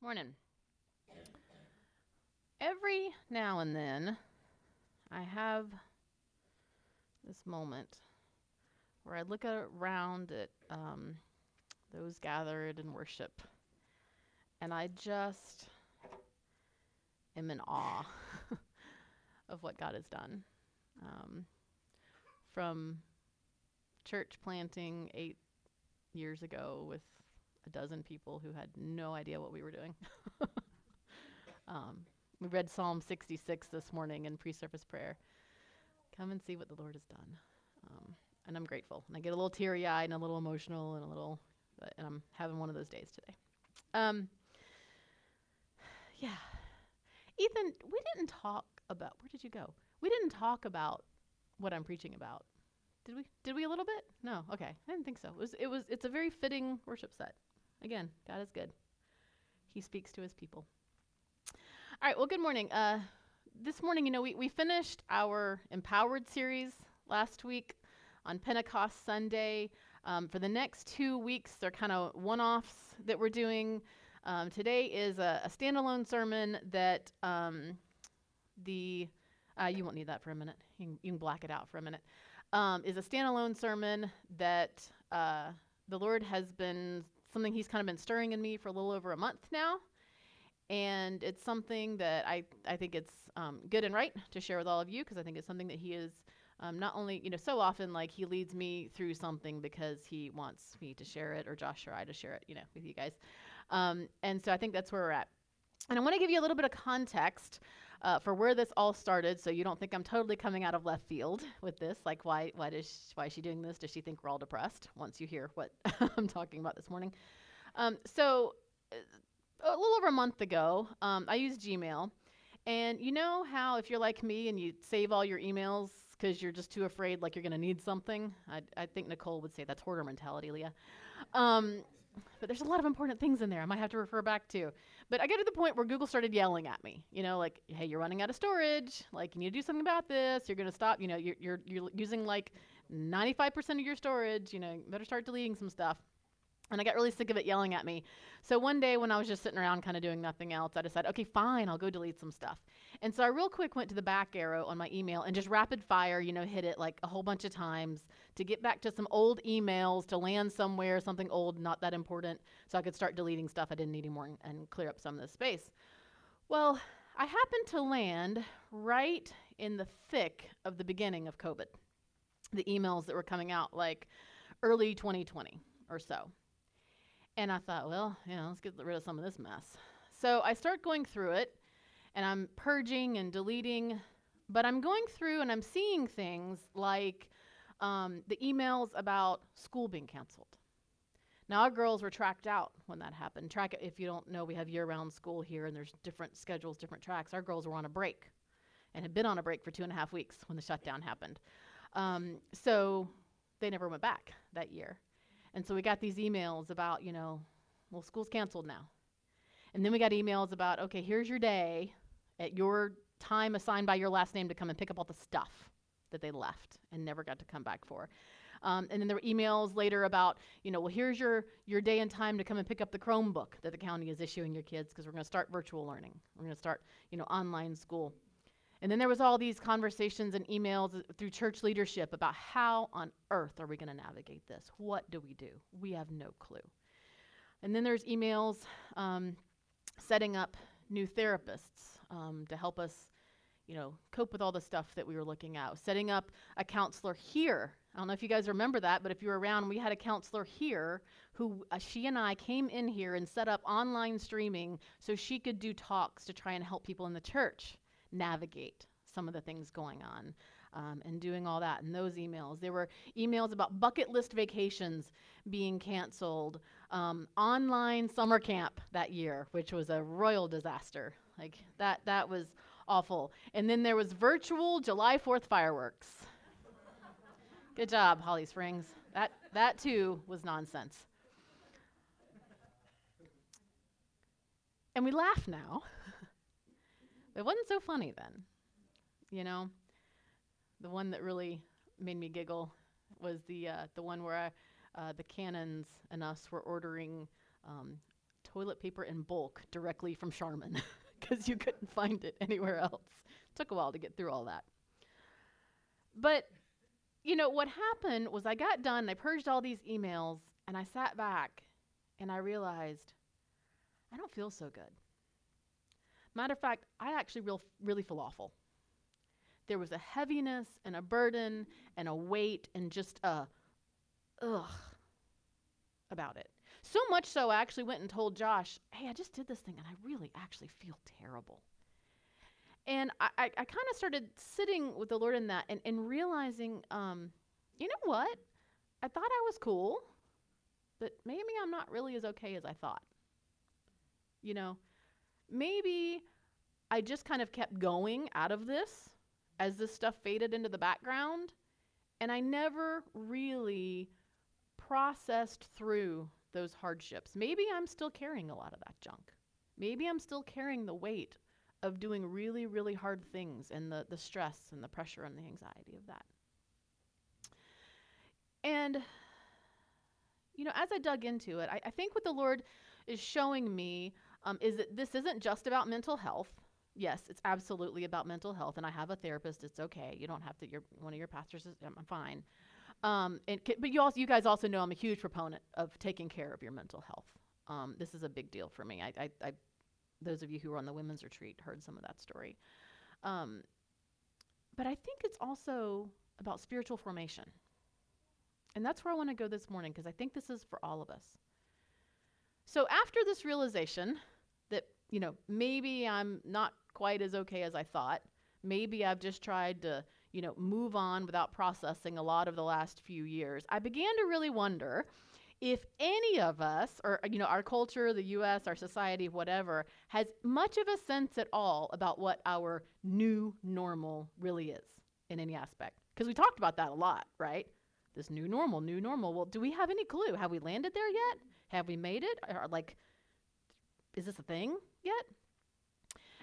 Morning. Every now and then, I have this moment where I look around at um, those gathered in worship, and I just am in awe of what God has done. Um, from church planting eight years ago with a dozen people who had no idea what we were doing. um, we read Psalm 66 this morning in pre service prayer. Come and see what the Lord has done. Um, and I'm grateful. And I get a little teary eyed and a little emotional and a little, and I'm having one of those days today. Um, yeah. Ethan, we didn't talk about, where did you go? We didn't talk about what I'm preaching about. Did we? Did we a little bit? No. Okay. I didn't think so. It was. It was. It's a very fitting worship set. Again, God is good. He speaks to His people. All right. Well, good morning. Uh, this morning, you know, we we finished our empowered series last week on Pentecost Sunday. Um, for the next two weeks, they're kind of one-offs that we're doing. Um, today is a, a, standalone sermon that um, the uh, you won't need that for a minute. You can, you can black it out for a minute. Um, is a standalone sermon that uh, the Lord has been something He's kind of been stirring in me for a little over a month now, and it's something that I I think it's um, good and right to share with all of you because I think it's something that He is. Um, not only, you know, so often like he leads me through something because he wants me to share it, or Josh or I to share it, you know, with you guys. Um, and so I think that's where we're at. And I want to give you a little bit of context uh, for where this all started, so you don't think I'm totally coming out of left field with this. Like, why, why does, she, why is she doing this? Does she think we're all depressed? Once you hear what I'm talking about this morning, um, so uh, a little over a month ago, um, I used Gmail, and you know how if you're like me and you save all your emails because you're just too afraid, like you're going to need something. I, I think Nicole would say that's hoarder mentality, Leah. Um, but there's a lot of important things in there I might have to refer back to. But I got to the point where Google started yelling at me, you know, like, hey, you're running out of storage. Like, you need to do something about this. You're going to stop, you know, you're, you're, you're using like 95% of your storage. You know, better start deleting some stuff. And I got really sick of it yelling at me. So one day when I was just sitting around kind of doing nothing else, I decided, okay, fine, I'll go delete some stuff. And so I real quick went to the back arrow on my email and just rapid fire, you know, hit it like a whole bunch of times to get back to some old emails to land somewhere, something old, not that important, so I could start deleting stuff I didn't need anymore and, and clear up some of the space. Well, I happened to land right in the thick of the beginning of COVID, the emails that were coming out like early 2020 or so. And I thought, well, you know, let's get rid of some of this mess. So I start going through it and I'm purging and deleting, but I'm going through and I'm seeing things like um, the emails about school being canceled. Now, our girls were tracked out when that happened. Track if you don't know, we have year round school here and there's different schedules, different tracks. Our girls were on a break and had been on a break for two and a half weeks when the shutdown happened. Um, so they never went back that year. And so we got these emails about, you know, well, school's canceled now. And then we got emails about, okay, here's your day at your time assigned by your last name to come and pick up all the stuff that they left and never got to come back for. Um, and then there were emails later about, you know, well, here's your, your day and time to come and pick up the Chromebook that the county is issuing your kids because we're going to start virtual learning. We're going to start, you know, online school. And then there was all these conversations and emails through church leadership about how on earth are we going to navigate this? What do we do? We have no clue. And then there's emails um, setting up new therapists um, to help us, you know, cope with all the stuff that we were looking at. Setting up a counselor here. I don't know if you guys remember that, but if you were around, we had a counselor here who uh, she and I came in here and set up online streaming so she could do talks to try and help people in the church navigate some of the things going on um, and doing all that and those emails. There were emails about bucket list vacations being canceled, um, online summer camp that year, which was a royal disaster. Like that, that was awful. And then there was virtual July 4th fireworks. Good job, Holly Springs. That, that too was nonsense. And we laugh now. It wasn't so funny then. You know, the one that really made me giggle was the uh, the one where I, uh, the Cannons and us were ordering um, toilet paper in bulk directly from Charmin because you couldn't find it anywhere else. Took a while to get through all that. But, you know, what happened was I got done, I purged all these emails, and I sat back and I realized I don't feel so good. Matter of fact, I actually real, really feel awful. There was a heaviness and a burden and a weight and just a ugh about it. So much so, I actually went and told Josh, hey, I just did this thing and I really actually feel terrible. And I, I, I kind of started sitting with the Lord in that and, and realizing, um, you know what? I thought I was cool, but maybe I'm not really as okay as I thought. You know, maybe I just kind of kept going out of this as this stuff faded into the background, and I never really processed through those hardships. Maybe I'm still carrying a lot of that junk. Maybe I'm still carrying the weight of doing really, really hard things and the, the stress and the pressure and the anxiety of that. And, you know, as I dug into it, I, I think what the Lord is showing me um, is that this isn't just about mental health. Yes, it's absolutely about mental health, and I have a therapist. It's okay. You don't have to. You're one of your pastors. Is, I'm fine. Um, and but you also, you guys also know I'm a huge proponent of taking care of your mental health. Um, this is a big deal for me. I, I, I, those of you who were on the women's retreat heard some of that story. Um, but I think it's also about spiritual formation. And that's where I want to go this morning because I think this is for all of us. So after this realization that, you know, maybe I'm not quite as okay as I thought, maybe I've just tried to you know, move on without processing a lot of the last few years, I began to really wonder if any of us, or uh, you know, our culture, the U.S., our society, whatever, has much of a sense at all about what our new normal really is in any aspect. Because we talked about that a lot, right? This new normal, new normal. Well, do we have any clue? Have we landed there yet? Have we made it? Or like, is this a thing yet?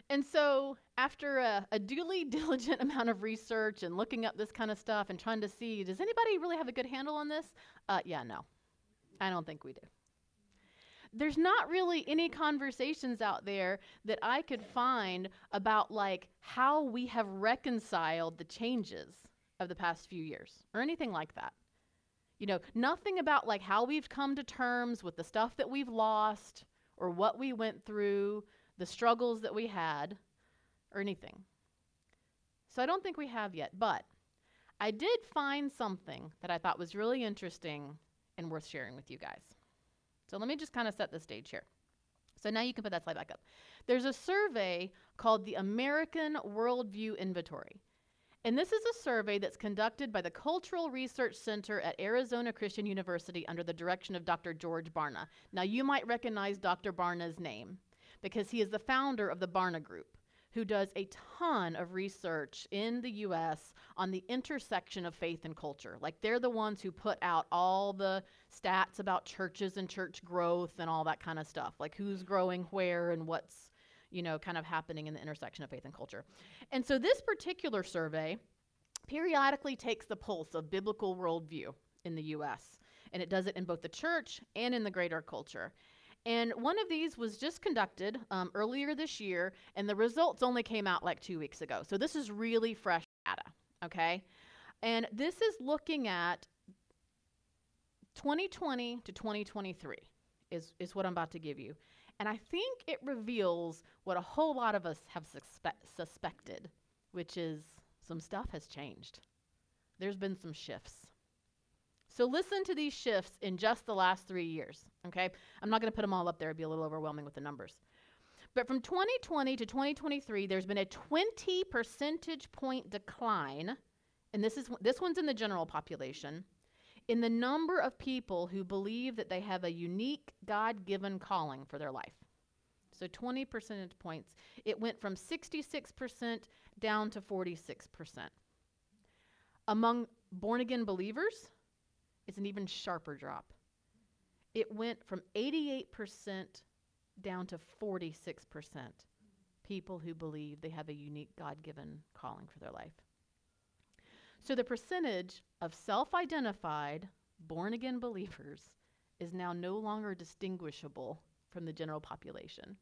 And so, after a, a, duly diligent amount of research and looking up this kind of stuff and trying to see, does anybody really have a good handle on this? Uh, yeah, no. I don't think we do. There's not really any conversations out there that I could find about like how we have reconciled the changes of the past few years or anything like that. You know, nothing about like how we've come to terms with the stuff that we've lost or what we went through the struggles that we had, or anything. So I don't think we have yet, but I did find something that I thought was really interesting and worth sharing with you guys. So let me just kind of set the stage here. So now you can put that slide back up. There's a survey called the American Worldview Inventory. And this is a survey that's conducted by the Cultural Research Center at Arizona Christian University under the direction of Dr. George Barna. Now, you might recognize Dr. Barna's name because he is the founder of the Barna Group, who does a ton of research in the US on the intersection of faith and culture. Like they're the ones who put out all the stats about churches and church growth and all that kind of stuff, like who's growing where and what's, you know, kind of happening in the intersection of faith and culture. And so this particular survey periodically takes the pulse of biblical worldview in the US. And it does it in both the church and in the greater culture. And one of these was just conducted um, earlier this year, and the results only came out like two weeks ago. So this is really fresh data, okay? And this is looking at 2020 to 2023 is, is what I'm about to give you. And I think it reveals what a whole lot of us have suspe- suspected, which is some stuff has changed. There's been some shifts. So listen to these shifts in just the last three years, okay? I'm not going to put them all up there, it'd be a little overwhelming with the numbers. But from 2020 to 2023, there's been a 20 percentage point decline, and this is this one's in the general population, in the number of people who believe that they have a unique God-given calling for their life. So 20 percentage points. It went from 66% down to 46%. Among born again believers, it's an even sharper drop. It went from 88% down to 46% people who believe they have a unique God given calling for their life. So the percentage of self identified, born again believers is now no longer distinguishable from the general population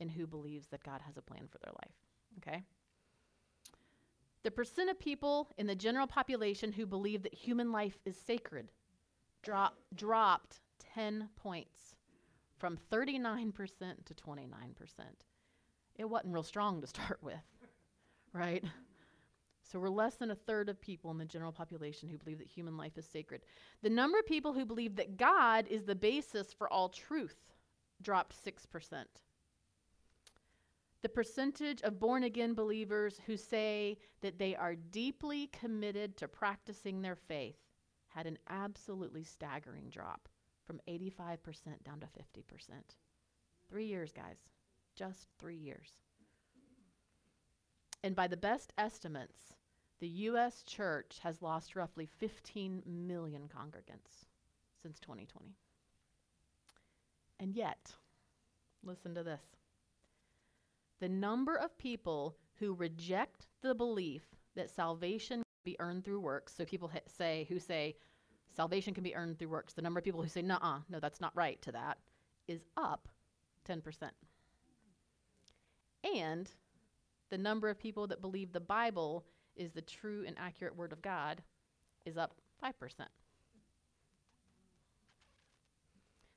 in who believes that God has a plan for their life. Okay? The percent of people in the general population who believe that human life is sacred drop, dropped 10 points from 39% to 29%. It wasn't real strong to start with, right? So we're less than a third of people in the general population who believe that human life is sacred. The number of people who believe that God is the basis for all truth dropped 6%. The percentage of born again believers who say that they are deeply committed to practicing their faith had an absolutely staggering drop from 85% down to 50%. Three years, guys. Just three years. And by the best estimates, the U.S. church has lost roughly 15 million congregants since 2020. And yet, listen to this the number of people who reject the belief that salvation can be earned through works. So people ha- say who say salvation can be earned through works. The number of people who say, "Nah, no, that's not right." To that is up 10%. And the number of people that believe the Bible is the true and accurate word of God is up 5%.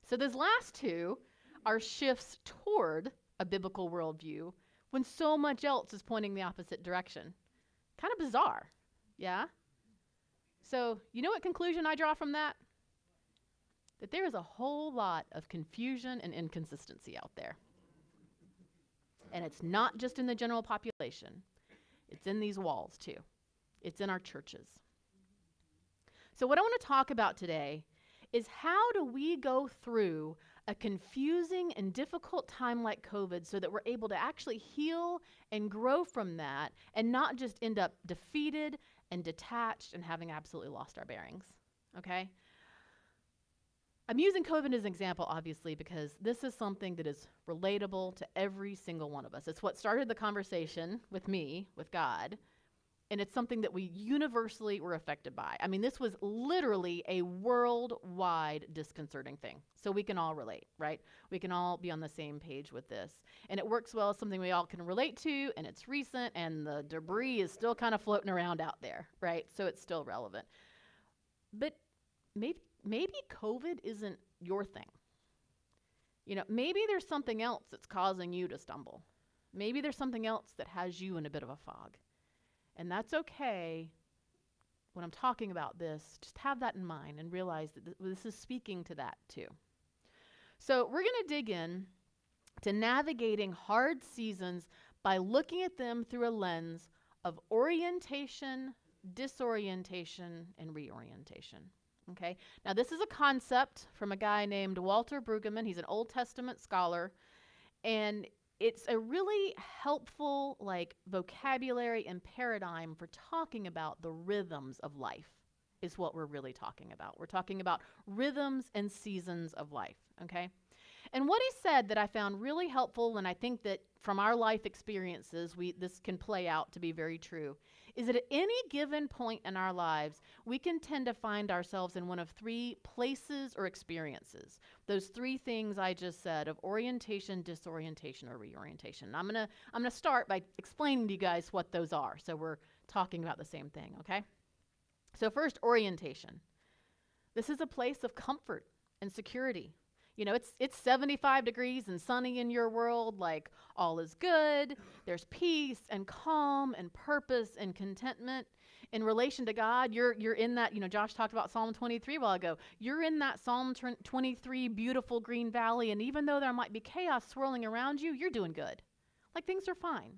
So those last two are shifts toward a biblical worldview when so much else is pointing the opposite direction. Kind of bizarre, yeah? So, you know what conclusion I draw from that? That there is a whole lot of confusion and inconsistency out there. And it's not just in the general population, it's in these walls too, it's in our churches. So, what I want to talk about today is how do we go through a confusing and difficult time like COVID so that we're able to actually heal and grow from that and not just end up defeated and detached and having absolutely lost our bearings. Okay? I'm using COVID as an example, obviously, because this is something that is relatable to every single one of us. It's what started the conversation with me, with God and it's something that we universally were affected by. I mean, this was literally a worldwide disconcerting thing. So we can all relate, right? We can all be on the same page with this. And it works well, as something we all can relate to, and it's recent, and the debris is still kind of floating around out there, right? So it's still relevant. But maybe maybe COVID isn't your thing. You know, maybe there's something else that's causing you to stumble. Maybe there's something else that has you in a bit of a fog. And that's okay when I'm talking about this. Just have that in mind and realize that th- this is speaking to that too. So, we're going to dig in to navigating hard seasons by looking at them through a lens of orientation, disorientation, and reorientation. Okay? Now, this is a concept from a guy named Walter Brueggemann. He's an Old Testament scholar. And it's a really helpful like vocabulary and paradigm for talking about the rhythms of life is what we're really talking about. We're talking about rhythms and seasons of life, okay? And what he said that I found really helpful and I think that from our life experiences we this can play out to be very true is that at any given point in our lives, we can tend to find ourselves in one of three places or experiences. Those three things I just said of orientation, disorientation, or reorientation. And I'm gonna I'm gonna start by explaining to you guys what those are. So we're talking about the same thing, okay? So first, orientation. This is a place of comfort and security. You know, it's it's 75 degrees and sunny in your world, like all is good. There's peace and calm and purpose and contentment. In relation to God, you're you're in that, you know, Josh talked about Psalm 23 a while ago. You're in that Psalm 23 beautiful green valley and even though there might be chaos swirling around you, you're doing good. Like things are fine.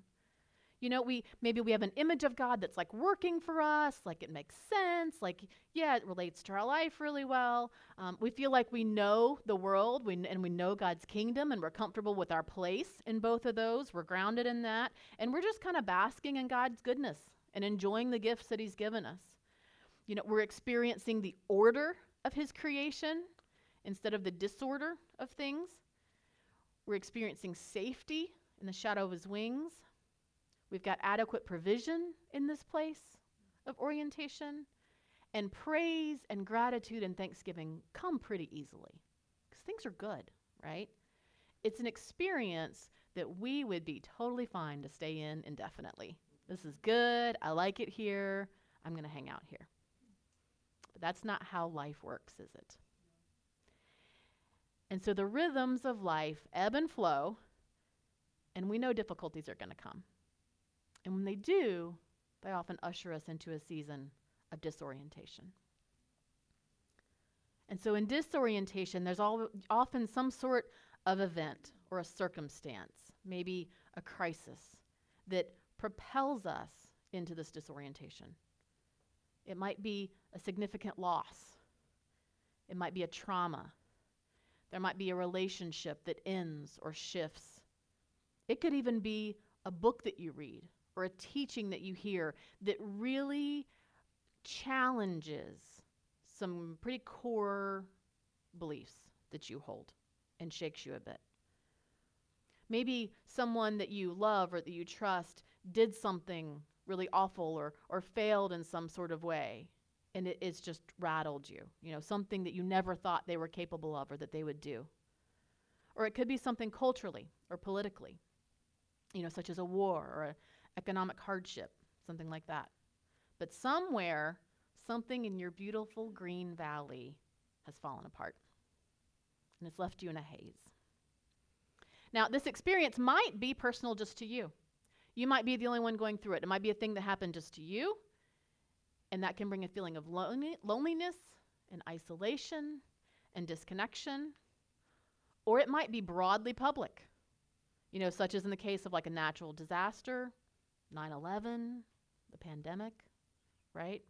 You know, we maybe we have an image of God that's like working for us, like it makes sense, like yeah, it relates to our life really well. Um, we feel like we know the world, we, and we know God's kingdom, and we're comfortable with our place in both of those. We're grounded in that, and we're just kind of basking in God's goodness and enjoying the gifts that He's given us. You know, we're experiencing the order of His creation instead of the disorder of things. We're experiencing safety in the shadow of His wings. We've got adequate provision in this place of orientation. And praise and gratitude and thanksgiving come pretty easily because things are good, right? it's an experience that we would be totally fine to stay in indefinitely. This is good. I like it here. I'm going to hang out here. But that's not how life works, is it? And so the rhythms of life ebb and flow, and we know difficulties are going to come. And when they do, they often usher us into a season of disorientation. And so in disorientation, there's often some sort of event or a circumstance, maybe a crisis, that propels us into this disorientation. It might be a significant loss, it might be a trauma, there might be a relationship that ends or shifts. It could even be a book that you read or a teaching that you hear that really challenges some pretty core beliefs that you hold and shakes you a bit. Maybe someone that you love or that you trust did something really awful or, or failed in some sort of way and it, it's just rattled you. You know, something that you never thought they were capable of or that they would do. Or it could be something culturally or politically, you know, such as a war or an economic hardship, something like that. But somewhere something in your beautiful green valley has fallen apart and it's left you in a haze. Now, this experience might be personal just to you. You might be the only one going through it. It might be a thing that happened just to you, and that can bring a feeling of loneliness and isolation and disconnection. Or it might be broadly public, you know, such as in the case of like a natural disaster, 9 11, the pandemic, right?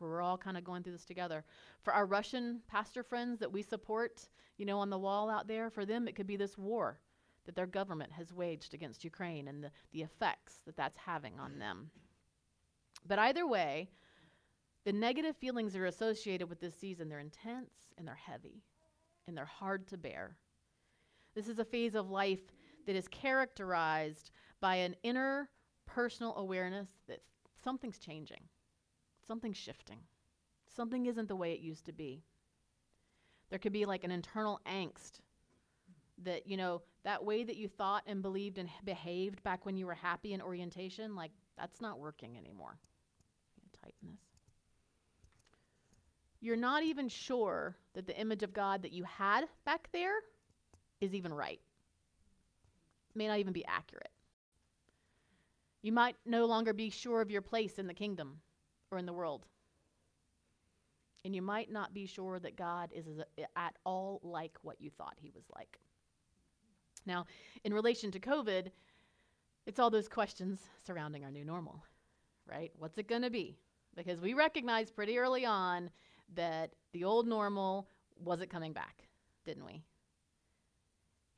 we're all kind of going through this together. For our Russian pastor friends that we support, you know, on the wall out there, for them it could be this war that their government has waged against Ukraine and the, the effects that that's having on them. But either way, the negative feelings that are associated with this season, they're intense and they're heavy and they're hard to bear. This is a phase of life that is characterized by an inner personal awareness that something's changing something's shifting. Something isn't the way it used to be. There could be like an internal angst that, you know, that way that you thought and believed and behaved back when you were happy in orientation, like that's not working anymore. Tighten this. You're not even sure that the image of God that you had back there is even right. May not even be accurate. You might no longer be sure of your place in the kingdom or in the world. And you might not be sure that God is uh, at all like what you thought he was like. Now, in relation to COVID, it's all those questions surrounding our new normal, right? What's it going to be? Because we recognized pretty early on that the old normal wasn't coming back, didn't we?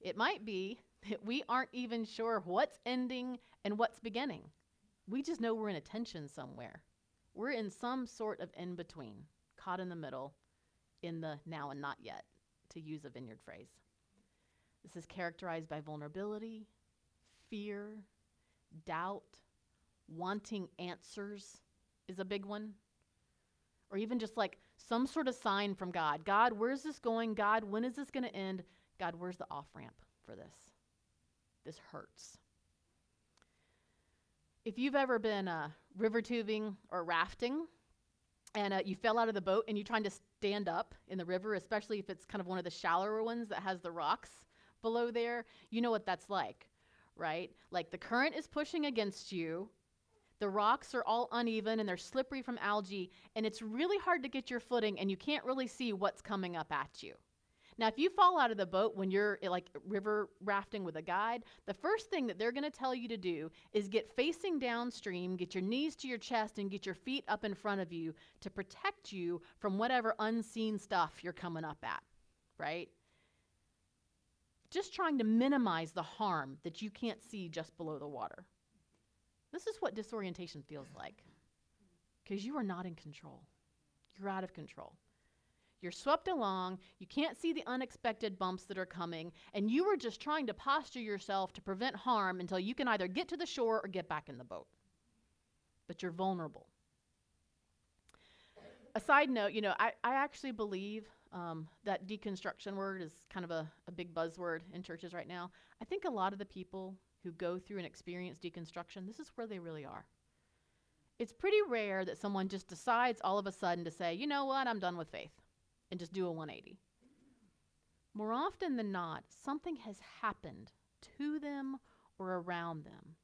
It might be we aren't even sure what's ending and what's beginning. We just know we're in a tension somewhere. We're in some sort of in between, caught in the middle, in the now and not yet, to use a vineyard phrase. This is characterized by vulnerability, fear, doubt, wanting answers is a big one. Or even just like some sort of sign from God God, where's this going? God, when is this going to end? God, where's the off ramp for this? This hurts. If you've ever been uh, river tubing or rafting, and uh, you fell out of the boat and you're trying to stand up in the river, especially if it's kind of one of the shallower ones that has the rocks below there, you know what that's like, right? Like the current is pushing against you, the rocks are all uneven and they're slippery from algae, and it's really hard to get your footing and you can't really see what's coming up at you. Now, if you fall out of the boat when you're eh, like river rafting with a guide, the first thing that they're going to tell you to do is get facing downstream, get your knees to your chest, and get your feet up in front of you to protect you from whatever unseen stuff you're coming up at, right? Just trying to minimize the harm that you can't see just below the water. This is what disorientation feels like because you are not in control. You're out of control. You're swept along, you can't see the unexpected bumps that are coming, and you are just trying to posture yourself to prevent harm until you can either get to the shore or get back in the boat. But you're vulnerable. A side note, you know, I, I actually believe Um, that deconstruction word is kind of a, a big buzzword in churches right now. I think a lot of the people who go through and experience deconstruction, this is where they really are. It's pretty rare that someone just decides all of a sudden to say, you know what, I'm done with faith, and just do a 180. More often than not, something has happened to them or around them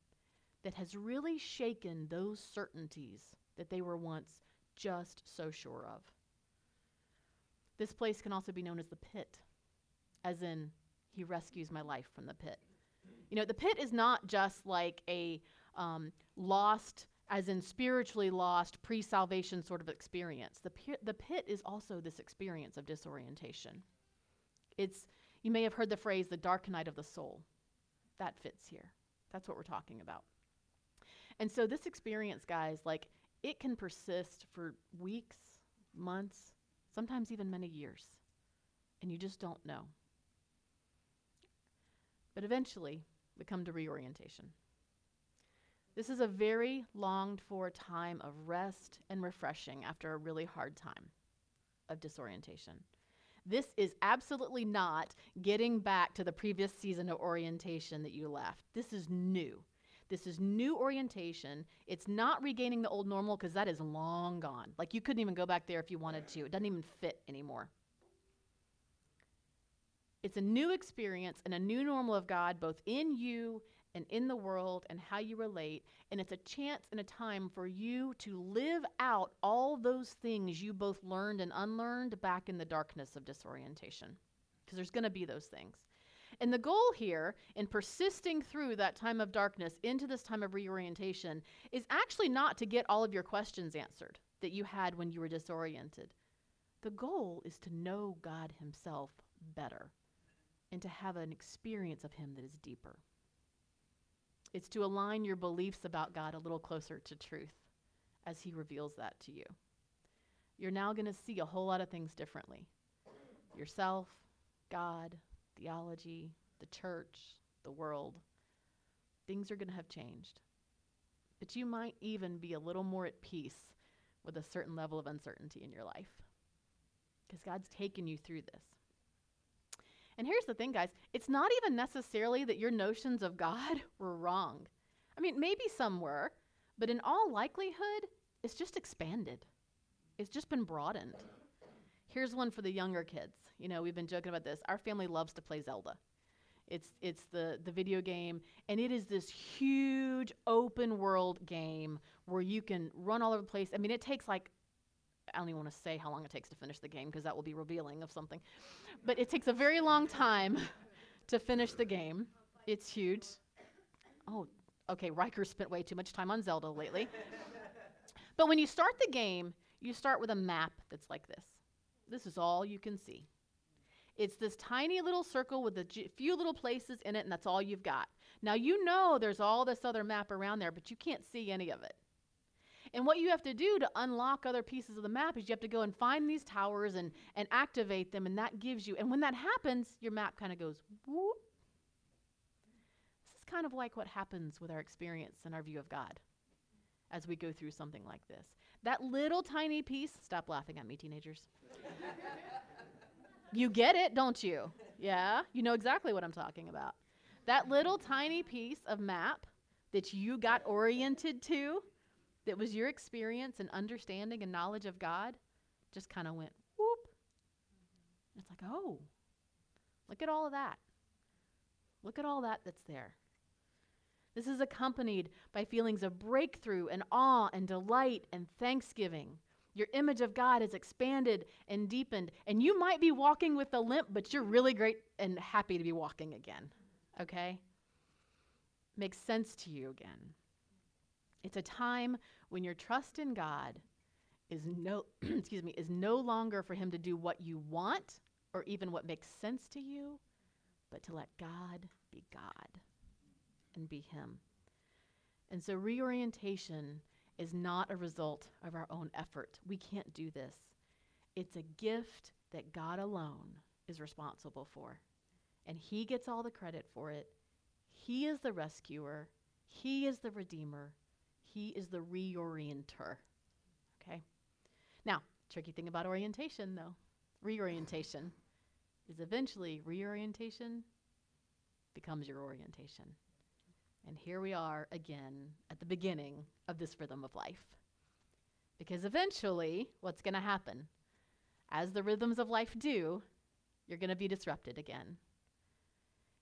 that has really shaken those certainties that they were once just so sure of. This place can also be known as the pit, as in, he rescues my life from the pit. You know, the pit is not just like a um, lost, as in spiritually lost, pre salvation sort of experience. The, the pit is also this experience of disorientation. It's, you may have heard the phrase, the dark night of the soul. That fits here. That's what we're talking about. And so, this experience, guys, like, it can persist for weeks, months, sometimes even many years. And you just don't know. But eventually, we come to reorientation. This is a very longed for time of rest and refreshing after a really hard time of disorientation. This is absolutely not getting back to the previous season of orientation that you left. This is new. This is new orientation. It's not regaining the old normal because that is long gone. Like you couldn't even go back there if you wanted to, it doesn't even fit anymore. It's a new experience and a new normal of God, both in you and in the world and how you relate. And it's a chance and a time for you to live out all those things you both learned and unlearned back in the darkness of disorientation. Because there's going to be those things. And the goal here in persisting through that time of darkness into this time of reorientation is actually not to get all of your questions answered that you had when you were disoriented. The goal is to know God Himself better and to have an experience of Him that is deeper. It's to align your beliefs about God a little closer to truth as He reveals that to you. You're now going to see a whole lot of things differently yourself, God, theology, the church, the world. Things are going to have changed. But you might even be a little more at peace with a certain level of uncertainty in your life because God's taken you through this. And here's the thing, guys it's not even necessarily that your notions of God were wrong. I mean, maybe some were, but in all likelihood, it's just expanded, it's just been broadened. Here's one for the younger kids. You know, we've been joking about this. Our family loves to play Zelda. It's it's the the video game and it is this huge open world game where you can run all over the place. I mean, it takes like I don't even want to say how long it takes to finish the game because that will be revealing of something. But it takes a very long time to finish the game. It's huge. Oh, okay, Riker spent way too much time on Zelda lately. but when you start the game, you start with a map that's like this. This is all you can see. It's this tiny little circle with a g- few little places in it, and that's all you've got. Now, you know there's all this other map around there, but you can't see any of it. And what you have to do to unlock other pieces of the map is you have to go and find these towers and, and activate them, and that gives you, and when that happens, your map kind of goes whoop. This is kind of like what happens with our experience and our view of God as we go through something like this. That little tiny piece, stop laughing at me, teenagers. you get it, don't you? Yeah, you know exactly what I'm talking about. That little tiny piece of map that you got oriented to that was your experience and understanding and knowledge of God just kind of went whoop. It's like, oh, look at all of that. Look at all that that's there. This is accompanied by feelings of breakthrough and awe and delight and thanksgiving. Your image of God is expanded and deepened, and you might be walking with a limp, but you're really great and happy to be walking again. Okay? Makes sense to you again. It's a time when your trust in God is no excuse me is no longer for him to do what you want or even what makes sense to you, but to let God be God and be him. And so reorientation is not a result of our own effort. We can't do this. It's a gift that God alone is responsible for. And he gets all the credit for it. He is the rescuer. He is the redeemer. He is the reorienter. Okay? Now, tricky thing about orientation, though, reorientation is eventually reorientation becomes your orientation. And here we are again at the beginning of this rhythm of life. Because eventually, what's going to happen? As the rhythms of life do, you're going to be disrupted again.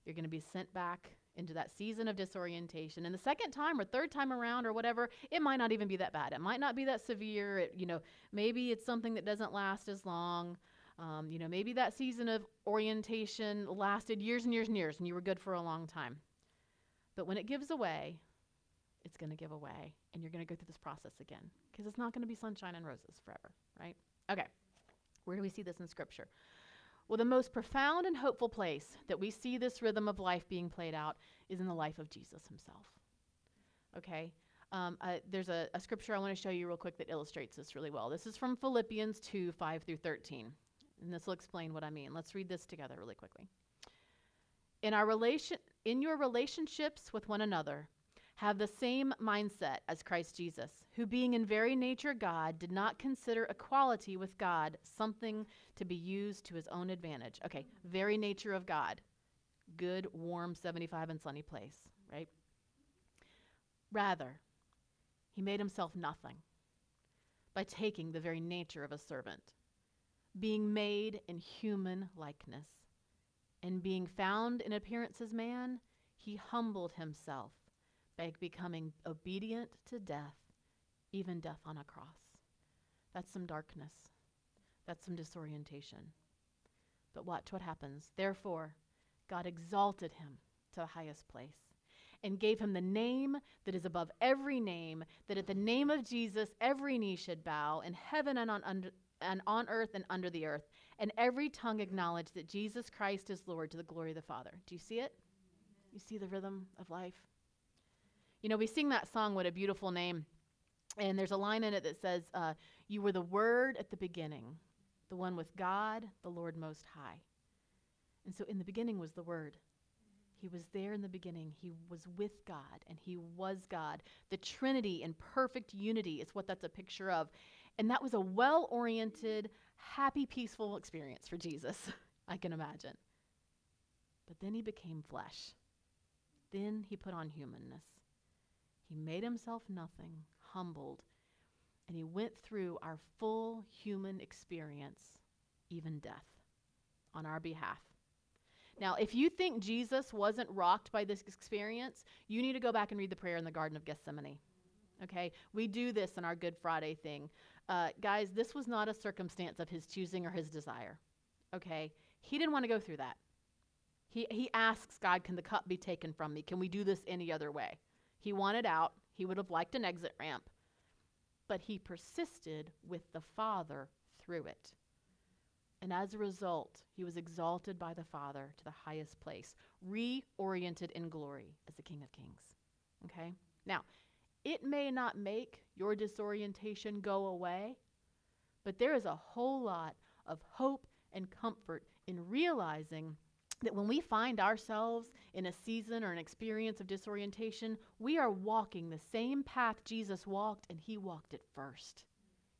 You're going to be sent back into that season of disorientation. And the second time or third time around or whatever, it might not even be that bad. It might not be that severe. It, you know, maybe it's something that doesn't last as long. Um, you know, maybe that season of orientation lasted years and years and years and you were good for a long time. But when it gives away, it's going to give away and you're going to go through this process again because it's not going to be sunshine and roses forever, right? Okay. Where do we see this in scripture? Well, the most profound and hopeful place that we see this rhythm of life being played out is in the life of Jesus himself. Okay? Um, uh, there's a, a scripture I want to show you real quick that illustrates this really well. This is from Philippians 2 5 through 13. And this will explain what I mean. Let's read this together really quickly. In, our relation, in your relationships with one another, have the same mindset as Christ Jesus, who, being in very nature God, did not consider equality with God something to be used to his own advantage. Okay, very nature of God. Good, warm, 75 and sunny place, right? Rather, he made himself nothing by taking the very nature of a servant, being made in human likeness, and being found in appearance as man, he humbled himself by becoming obedient to death, even death on a cross. That's some darkness. That's some disorientation. But watch what happens. Therefore, God exalted him to the highest place and gave him the name that is above every name, that at the name of Jesus every knee should bow in heaven and on, under, and on earth and under the earth, and every tongue acknowledge that Jesus Christ is Lord to the glory of the Father. Do you see it? You see the rhythm of life? You know, we sing that song, What a Beautiful Name. And there's a line in it that says, uh, You were the Word at the beginning, the one with God, the Lord Most High. And so in the beginning was the Word. He was there in the beginning. He was with God and He was God. The Trinity in perfect unity is what that's a picture of. And that was a well oriented, happy, peaceful experience for Jesus, I can imagine. But then He became flesh. Then He put on humanness. He made himself nothing, humbled, and he went through our full human experience, even death, on our behalf. Now, if you think Jesus wasn't rocked by this experience, you need to go back and read the prayer in the Garden of Gethsemane. Okay? We do this in our Good Friday thing. Uh, guys, this was not a circumstance of his choosing or his desire. Okay? He didn't want to go through that. He, he asks God, Can the cup be taken from me? Can we do this any other way? He wanted out. He would have liked an exit ramp. But he persisted with the Father through it. And as a result, he was exalted by the Father to the highest place, reoriented in glory as the King of Kings. Okay? Now, it may not make your disorientation go away, but there is a whole lot of hope and comfort in realizing that when we find ourselves in a season or an experience of disorientation, we are walking the same path Jesus walked, and he walked it first.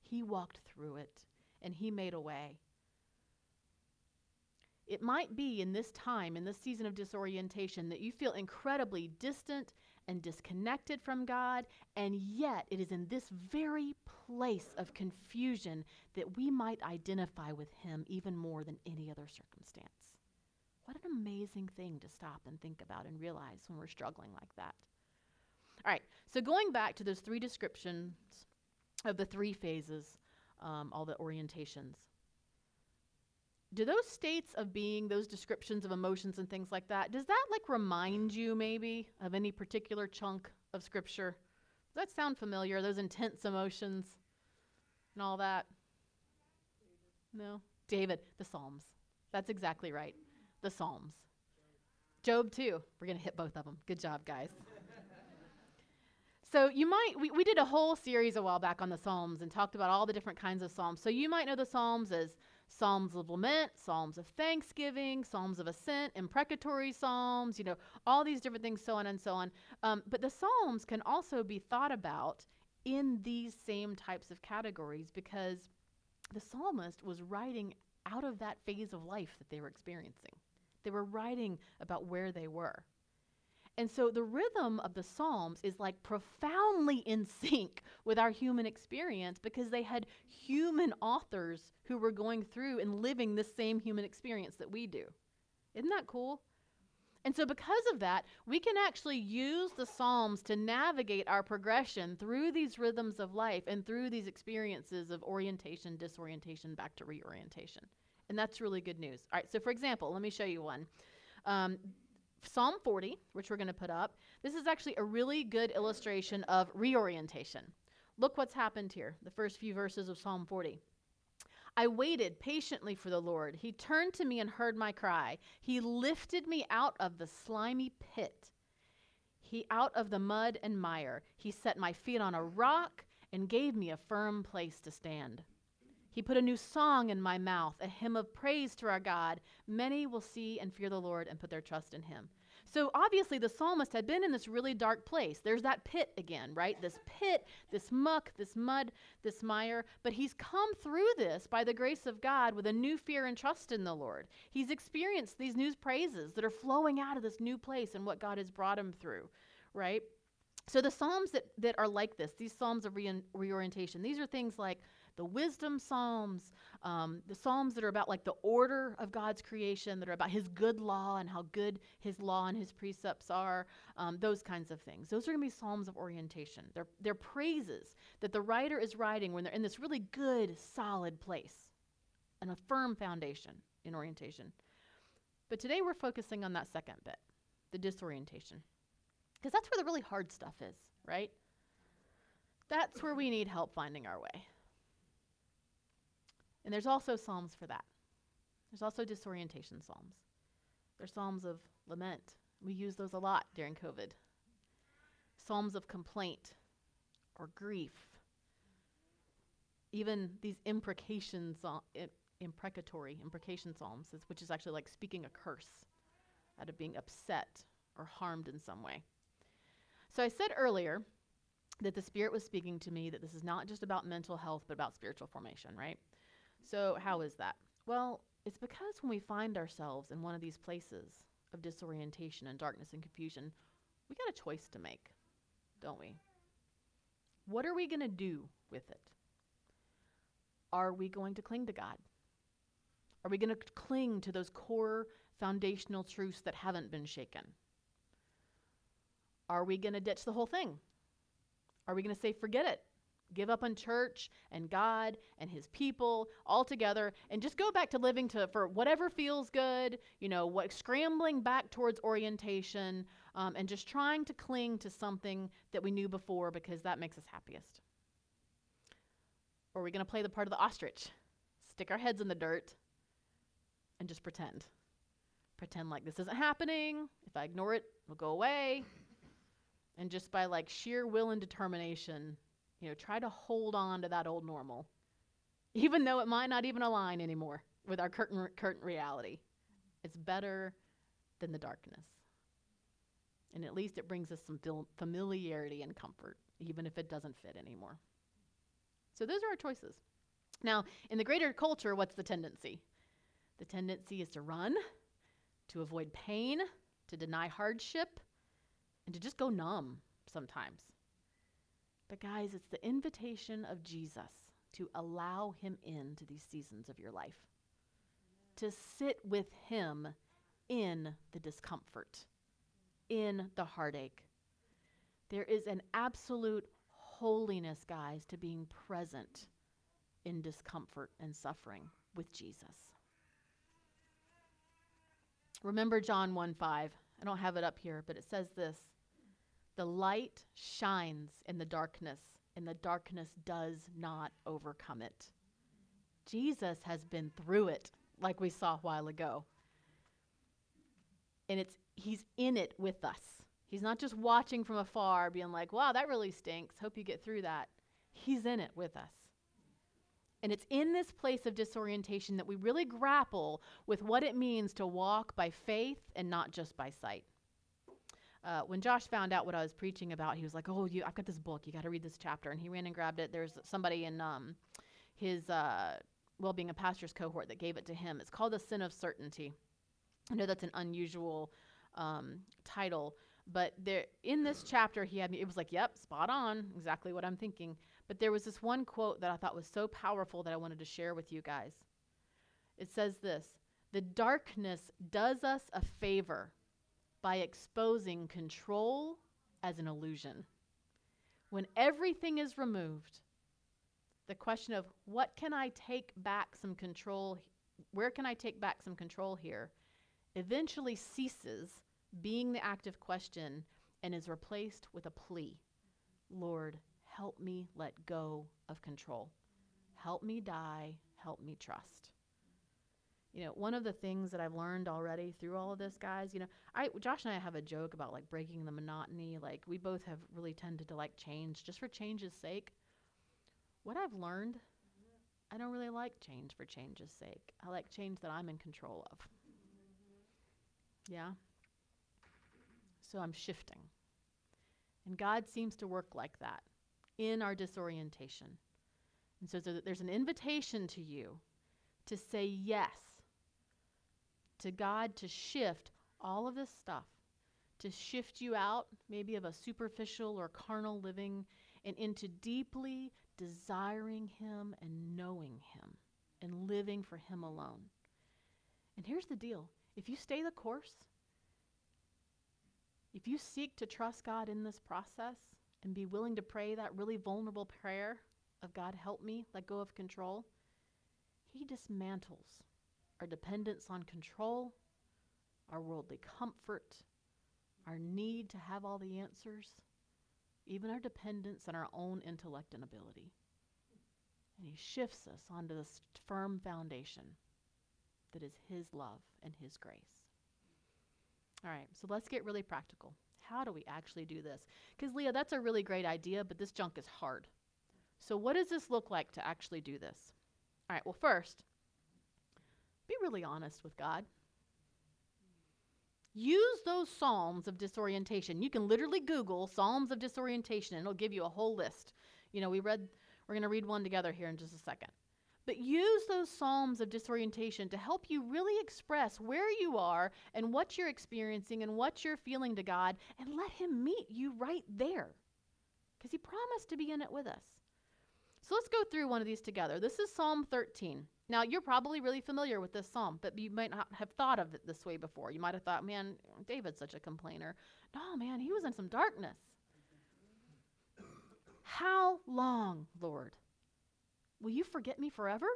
He walked through it, and he made a way. It might be in this time, in this season of disorientation, that you feel incredibly distant and disconnected from God, and yet it is in this very place of confusion that we might identify with Him even more than any other circumstance. What an amazing thing to stop and think about and realize when we're struggling like that. All right, so going back to those three descriptions of the three phases, um, all the orientations, do those states of being, those descriptions of emotions and things like that, does that like remind you maybe of any particular chunk of scripture? Does that sound familiar? Those intense emotions and all that? No? David, the Psalms. That's exactly right the Psalms. Job, too. We're going to hit both of them. Good job, guys. so, you might, we, we did a whole series a while back on the Psalms and talked about all the different kinds of Psalms. So, you might know the Psalms as Psalms of lament, Psalms of thanksgiving, Psalms of ascent, imprecatory Psalms, you know, all these different things, so on and so on. Um, but the Psalms can also be thought about in these same types of categories because the psalmist was writing out of that phase of life that they were experiencing. They were writing about where they were. And so the rhythm of the Psalms is like profoundly in sync with our human experience because they had human authors who were going through and living the same human experience that we do. Isn't that cool? And so, because of that, we can actually use the Psalms to navigate our progression through these rhythms of life and through these experiences of orientation, disorientation, back to reorientation. And that's really good news. All right, so for example, let me show you one. Um, Psalm 40, which we're going to put up, this is actually a really good illustration of reorientation. Look what's happened here, the first few verses of Psalm 40. I waited patiently for the Lord. He turned to me and heard my cry. He lifted me out of the slimy pit. He out of the mud and mire. He set my feet on a rock and gave me a firm place to stand. He put a new song in my mouth, a hymn of praise to our God. Many will see and fear the Lord and put their trust in him. So obviously, the psalmist had been in this really dark place. There's that pit again, right? This pit, this muck, this mud, this mire. But he's come through this by the grace of God with a new fear and trust in the Lord. He's experienced these new praises that are flowing out of this new place and what God has brought him through, right? So the psalms that, that are like this, these psalms of re- reorientation, these are things like the wisdom psalms, um, the psalms that are about like the order of God's creation, that are about His good law and how good His law and His precepts are, um, those kinds of things. Those are going to be psalms of orientation. They're, they're praises that the writer is writing when they're in this really good, solid place and a firm foundation in orientation. But today we're focusing on that second bit, the disorientation. Because that's where the really hard stuff is, right? That's where we need help finding our way. And there's also psalms for that. There's also disorientation psalms. There's psalms of lament. We use those a lot during COVID. Psalms of complaint or grief. Even these imprecations, imprecatory imprecation psalms, which is actually like speaking a curse out of being upset or harmed in some way. So I said earlier that the Spirit was speaking to me that this is not just about mental health, but about spiritual formation, right? So, how is that? Well, it's because when we find ourselves in one of these places of disorientation and darkness and confusion, we got a choice to make, don't we? What are we going to do with it? Are we going to cling to God? Are we going to cling to those core foundational truths that haven't been shaken? Are we going to ditch the whole thing? Are we going to say, forget it? Give up on church and God and his people altogether and just go back to living to for whatever feels good, you know, what scrambling back towards orientation um, and just trying to cling to something that we knew before because that makes us happiest. Or are we going to play the part of the ostrich? Stick our heads in the dirt and just pretend. Pretend like this isn't happening. If I ignore it, it'll go away. And just by like sheer will and determination, you know, try to hold on to that old normal, even though it might not even align anymore with our current, current reality. It's better than the darkness. And at least it brings us some familiarity and comfort, even if it doesn't fit anymore. So those are our choices. Now, in the greater culture, what's the tendency? The tendency is to run, to avoid pain, to deny hardship, and to just go numb sometimes. But, guys, it's the invitation of Jesus to allow him into these seasons of your life, to sit with him in the discomfort, in the heartache. There is an absolute holiness, guys, to being present in discomfort and suffering with Jesus. Remember John 1 5. I don't have it up here, but it says this the light shines in the darkness, and the darkness does not overcome it. Jesus has been through it, like we saw a while ago. And it's he's in it with us. He's not just watching from afar, being like, wow, that really stinks. Hope you get through that. He's in it with us. And it's in this place of disorientation that we really grapple with what it means to walk by faith and not just by sight uh, when Josh found out what I was preaching about, he was like, "Oh, you, I've got this book. You got to read this chapter." And he ran and grabbed it. There's somebody in um, his uh, well-being a pastors cohort that gave it to him. It's called the sin of certainty. I know that's an unusual um, title, but there in this chapter he had me. It was like, yep, spot on, exactly what I'm thinking. But there was this one quote that I thought was so powerful that I wanted to share with you guys. It says this: "The darkness does us a favor by exposing control as an illusion. When everything is removed." The question of what can I take back some control, where can I take back some control here, eventually ceases being the active question and is replaced with a plea Lord, help me let go of control. Help me die. Help me trust. You know, one of the things that I've learned already through all of this, guys, you know, I Josh and I have a joke about like breaking the monotony. Like we both have really tended to like change just for change's sake. What I've learned, I don't really like change for change's sake. I like change that I'm in control of. Yeah? So I'm shifting. And God seems to work like that in our disorientation. And so there's an invitation to you to say yes to God to shift all of this stuff, to shift you out maybe of a superficial or carnal living and into deeply desiring Him and knowing Him and living for Him alone. And here's the deal if you stay the course, if you seek to trust God in this process and be willing to pray that really vulnerable prayer of God, help me, let go of control, He dismantles our dependence on control, our worldly comfort, our need to have all the answers, even our dependence on our own intellect and ability. And He shifts us onto this firm foundation that is His love and His grace. All right, so let's get really practical. How do we actually do this? Because, Leah, that's a really great idea, but this junk is hard. So, what does this look like to actually do this? All right, well, first, be really honest with God. Use those Psalms of disorientation. You can literally Google Psalms of disorientation and it'll give you a whole list. You know, we read, we're going to read one together here in just a second. But use those Psalms of disorientation to help you really express where you are and what you're experiencing and what you're feeling to God and let Him meet you right there. Because He promised to be in it with us. So let's go through one of these together. This is Psalm 13. Now, you're probably really familiar with this psalm, but you might not have thought of it this way before. You might have thought, man, David's such a complainer. No, man, he was in some darkness. How long, Lord? Will you forget me forever?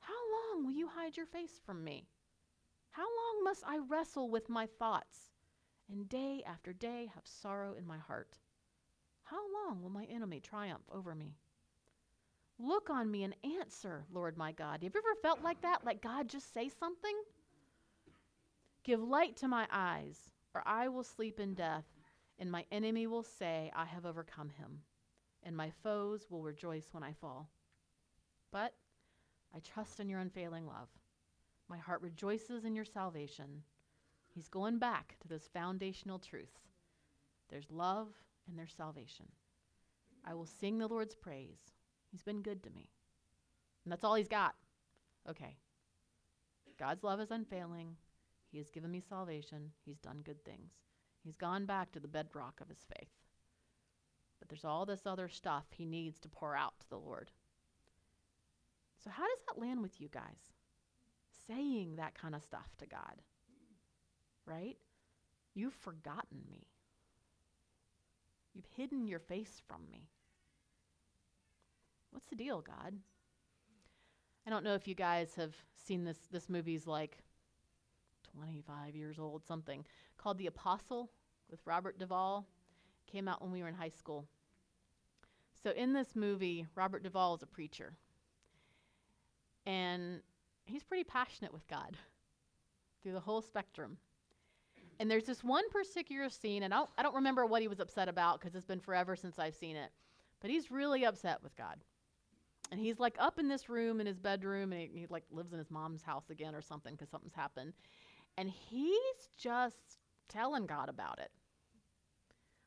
How long will you hide your face from me? How long must I wrestle with my thoughts and day after day have sorrow in my heart? How long will my enemy triumph over me? Look on me and answer, Lord my God. Have you ever felt like that? Like God just say something? Give light to my eyes, or I will sleep in death, and my enemy will say, I have overcome him and my foes will rejoice when I fall. But I trust in your unfailing love. My heart rejoices in your salvation. He's going back to those foundational truths. There's love and there's salvation. I will sing the Lord's praise. He's been good to me. And that's all he's got. Okay. God's love is unfailing. He has given me salvation. He's done good things. He's gone back to the bedrock of his faith. But there's all this other stuff he needs to pour out to the Lord. So, how does that land with you guys? Saying that kind of stuff to God, right? You've forgotten me. You've hidden your face from me. What's the deal, God? I don't know if you guys have seen this. This movie's like 25 years old, something called The Apostle with Robert Duvall. Came out when we were in high school. So in this movie, Robert Duvall is a preacher. And he's pretty passionate with God through the whole spectrum. And there's this one particular scene, and I don't, I don't remember what he was upset about because it's been forever since I've seen it. But he's really upset with God. And he's like up in this room in his bedroom, and he, he like lives in his mom's house again or something because something's happened. And he's just telling God about it.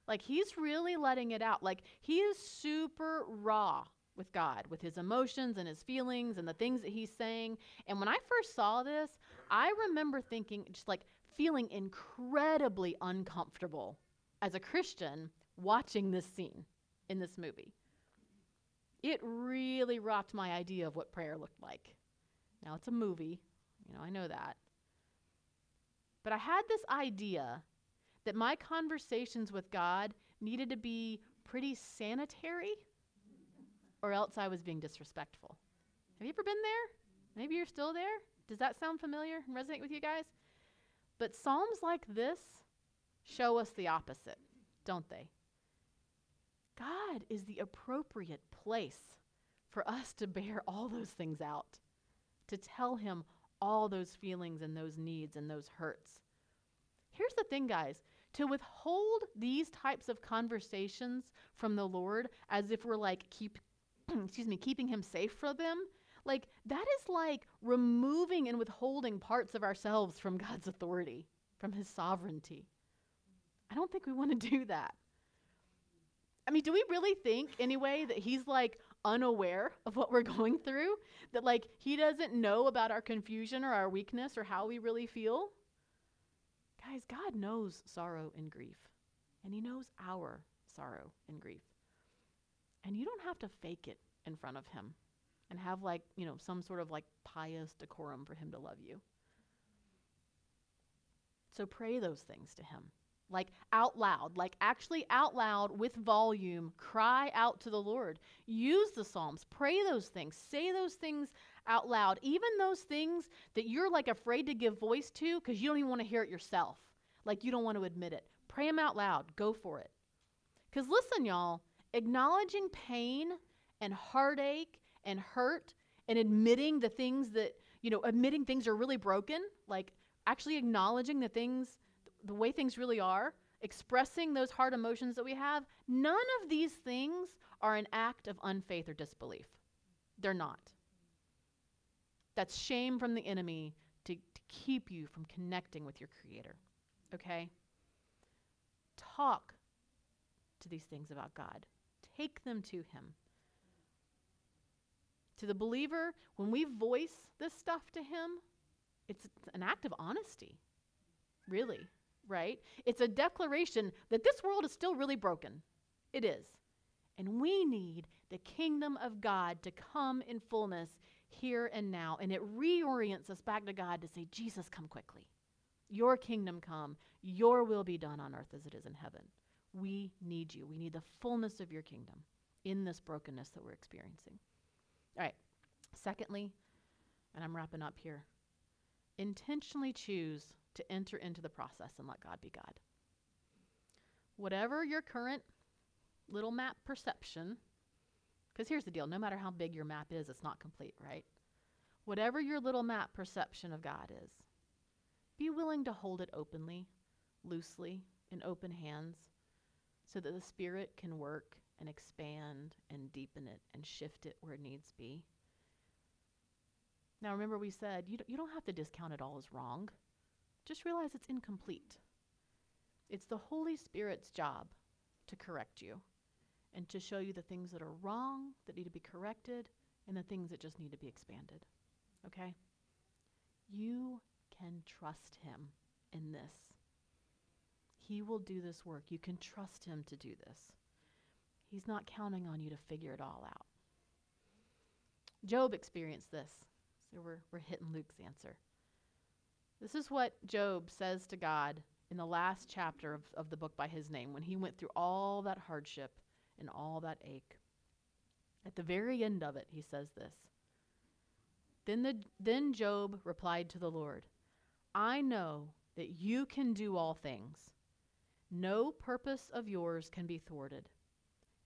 Like he's really letting it out. Like he is super raw with God, with his emotions and his feelings and the things that he's saying. And when I first saw this, I remember thinking, just like feeling incredibly uncomfortable as a Christian watching this scene in this movie. It really rocked my idea of what prayer looked like. Now, it's a movie, you know, I know that. But I had this idea that my conversations with God needed to be pretty sanitary, or else I was being disrespectful. Have you ever been there? Maybe you're still there? Does that sound familiar and resonate with you guys? But Psalms like this show us the opposite, don't they? God is the appropriate place for us to bear all those things out, to tell Him all those feelings and those needs and those hurts. Here's the thing, guys. To withhold these types of conversations from the Lord as if we're like keep excuse me keeping him safe from them like that is like removing and withholding parts of ourselves from God's authority from his sovereignty. I don't think we want to do that I mean do we really think anyway that he's like unaware of what we're going through that like he doesn't know about our confusion or our weakness or how we really feel Guys, God knows sorrow and grief, and He knows our sorrow and grief. And you don't have to fake it in front of Him and have, like, you know, some sort of like pious decorum for Him to love you. So pray those things to Him. Like out loud, like actually out loud with volume, cry out to the Lord. Use the Psalms, pray those things, say those things out loud, even those things that you're like afraid to give voice to because you don't even want to hear it yourself. Like you don't want to admit it. Pray them out loud. Go for it. Because listen, y'all, acknowledging pain and heartache and hurt and admitting the things that, you know, admitting things are really broken, like actually acknowledging the things, the way things really are, expressing those hard emotions that we have, none of these things are an act of unfaith or disbelief. They're not. That's shame from the enemy to, to keep you from connecting with your Creator. Okay? Talk to these things about God, take them to Him. To the believer, when we voice this stuff to Him, it's an act of honesty, really, right? It's a declaration that this world is still really broken. It is. And we need the kingdom of God to come in fullness here and now. And it reorients us back to God to say, Jesus, come quickly. Your kingdom come. Your will be done on earth as it is in heaven. We need you. We need the fullness of your kingdom in this brokenness that we're experiencing. All right. Secondly, and I'm wrapping up here, intentionally choose to enter into the process and let God be God. Whatever your current little map perception because here's the deal no matter how big your map is, it's not complete, right? Whatever your little map perception of God is, be willing to hold it openly, loosely, in open hands, so that the Spirit can work and expand and deepen it and shift it where it needs be. Now, remember, we said you, d- you don't have to discount it all as wrong. Just realize it's incomplete. It's the Holy Spirit's job to correct you and to show you the things that are wrong, that need to be corrected, and the things that just need to be expanded. Okay? You can trust Him in this. He will do this work. You can trust Him to do this. He's not counting on you to figure it all out. Job experienced this. So we're, we're hitting Luke's answer. This is what Job says to God in the last chapter of, of the book by his name when he went through all that hardship and all that ache. At the very end of it, he says this. Then, the, then Job replied to the Lord, I know that you can do all things. No purpose of yours can be thwarted.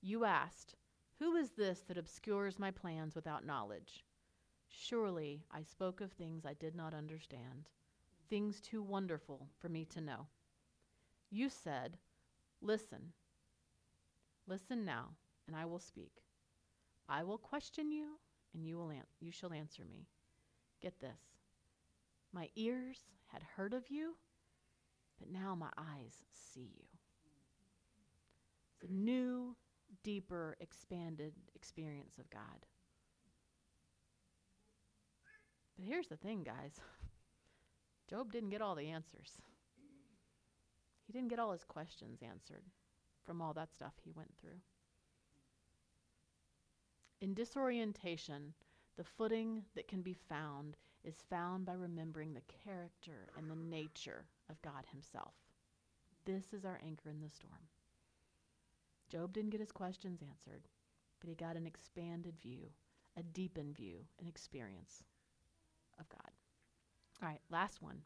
You asked, Who is this that obscures my plans without knowledge? Surely I spoke of things I did not understand, things too wonderful for me to know. You said, Listen, Listen now, and I will speak. I will question you, and you will an- you shall answer me. Get this. My ears had heard of you, but now my eyes see you. It's a new, deeper, expanded experience of God. But here's the thing, guys Job didn't get all the answers. He didn't get all his questions answered from all that stuff he went through. In disorientation, the footing that can be found is found by remembering the character and the nature of God Himself. This is our anchor in the storm. Job didn't get his questions answered, but he got an expanded view, a deepened view, an experience of God. All right, last one.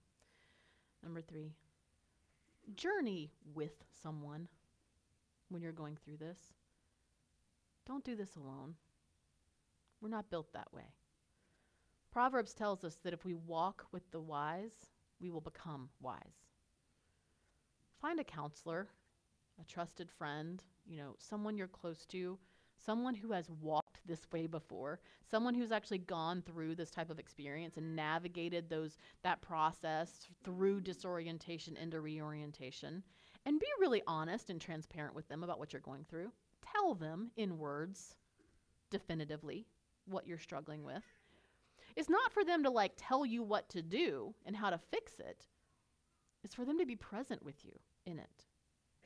Number three journey with someone when you're going through this. Don't do this alone. We're not built that way. Proverbs tells us that if we walk with the wise, we will become wise. Find a counselor, a trusted friend, you know, someone you're close to, someone who has walked this way before, someone who's actually gone through this type of experience and navigated those that process through disorientation into reorientation and be really honest and transparent with them about what you're going through. Tell them in words definitively what you're struggling with. It's not for them to like tell you what to do and how to fix it. It's for them to be present with you in it.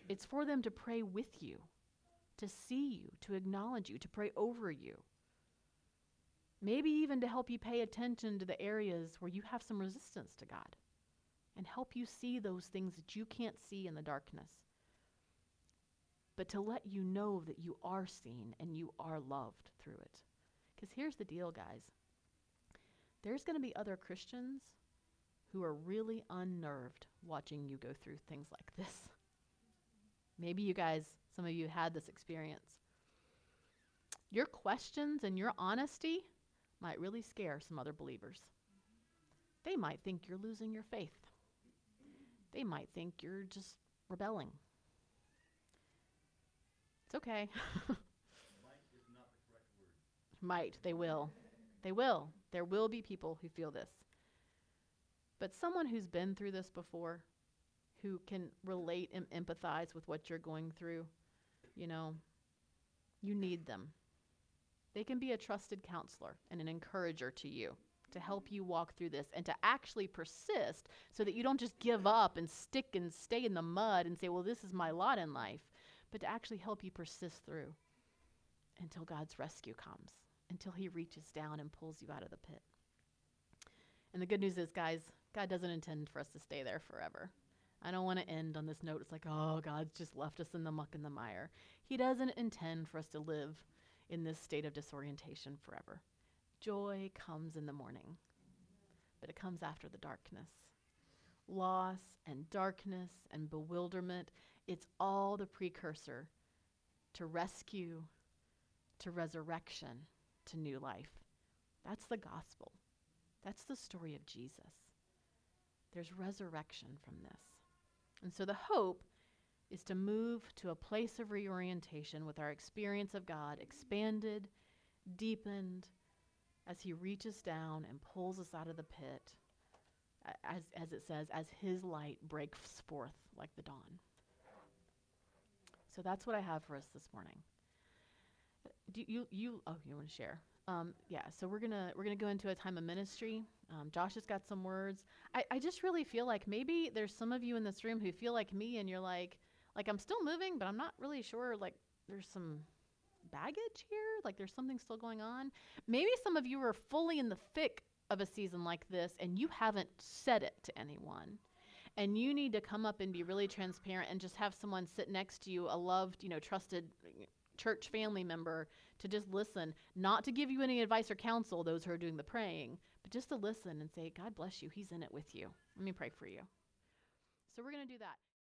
It's for them to pray with you, to see you, to acknowledge you, to pray over you. Maybe even to help you pay attention to the areas where you have some resistance to God and help you see those things that you can't see in the darkness. But to let you know that you are seen and you are loved through it. Because here's the deal, guys there's going to be other Christians who are really unnerved watching you go through things like this. Maybe you guys, some of you had this experience. Your questions and your honesty might really scare some other believers. They might think you're losing your faith. They might think you're just rebelling. It's okay. might, they will. They will. There will be people who feel this. But someone who's been through this before, who can relate and empathize with what you're going through, you know, you need them. They can be a trusted counselor and an encourager to you to help you walk through this and to actually persist so that you don't just give up and stick and stay in the mud and say, well, this is my lot in life, but to actually help you persist through until God's rescue comes, until He reaches down and pulls you out of the pit. And the good news is, guys, God doesn't intend for us to stay there forever. I don't want to end on this note. It's like, oh, God's just left us in the muck and the mire. He doesn't intend for us to live in this state of disorientation forever. Joy comes in the morning, but it comes after the darkness. Loss and darkness and bewilderment, it's all the precursor to rescue, to resurrection, to new life. That's the gospel. That's the story of Jesus. There's resurrection from this. And so the hope is to move to a place of reorientation with our experience of God expanded, deepened, as He reaches down and pulls us out of the pit, as, as it says, as His light breaks forth like the dawn. So that's what I have for us this morning. Do you, you oh, you want to share? Um, yeah, so we're gonna we're gonna go into a time of ministry. Um, Josh has got some words. I, I just really feel like maybe there's some of you in this room who feel like me, and you're like, like I'm still moving, but I'm not really sure. Like there's some baggage here. Like there's something still going on. Maybe some of you are fully in the thick of a season like this, and you haven't said it to anyone. And you need to come up and be really transparent and just have someone sit next to you, a loved, you know, trusted church family member to just listen, not to give you any advice or counsel, those who are doing the praying, but just to listen and say, God bless you. He's in it with you. Let me pray for you. So we're going to do that.